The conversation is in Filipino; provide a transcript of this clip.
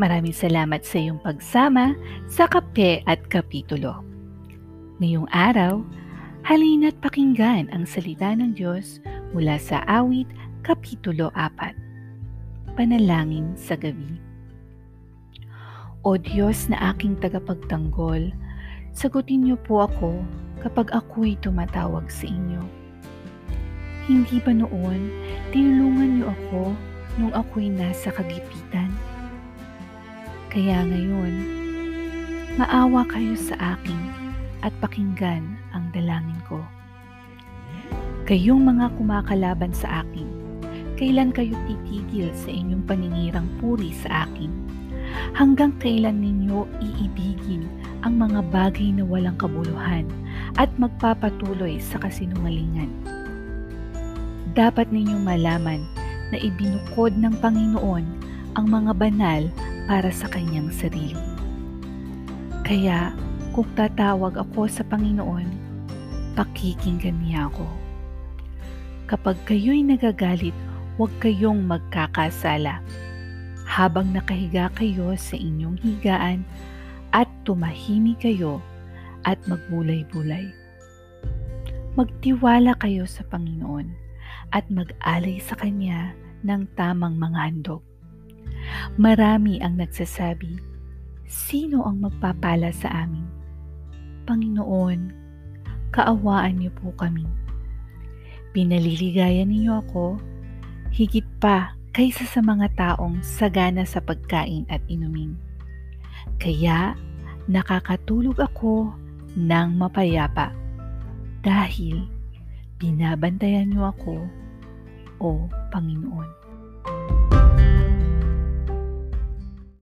Maraming salamat sa iyong pagsama sa Kape at Kapitulo. Ngayong araw, halina't pakinggan ang salita ng Diyos mula sa awit Kapitulo 4. Panalangin sa gabi. O Diyos na aking tagapagtanggol, sagutin niyo po ako kapag ako'y tumatawag sa inyo. Hindi ba noon tinulungan niyo ako nung ako'y nasa kagipitan? Kaya ngayon, maawa kayo sa akin at pakinggan ang dalangin ko. Kayong mga kumakalaban sa akin, kailan kayo titigil sa inyong paninirang puri sa akin? Hanggang kailan ninyo iibigin ang mga bagay na walang kabuluhan at magpapatuloy sa kasinungalingan? Dapat ninyong malaman na ibinukod ng Panginoon ang mga banal para sa kanyang sarili. Kaya kung tatawag ako sa Panginoon, pakikinggan niya ako. Kapag kayo'y nagagalit, huwag kayong magkakasala. Habang nakahiga kayo sa inyong higaan at tumahimik kayo at magbulay-bulay. Magtiwala kayo sa Panginoon at mag-alay sa Kanya ng tamang mga handog Marami ang nagsasabi, Sino ang magpapala sa amin? Panginoon, kaawaan niyo po kami. Pinaliligayan niyo ako, higit pa kaysa sa mga taong sagana sa pagkain at inumin. Kaya nakakatulog ako ng mapayapa dahil binabantayan niyo ako, O Panginoon.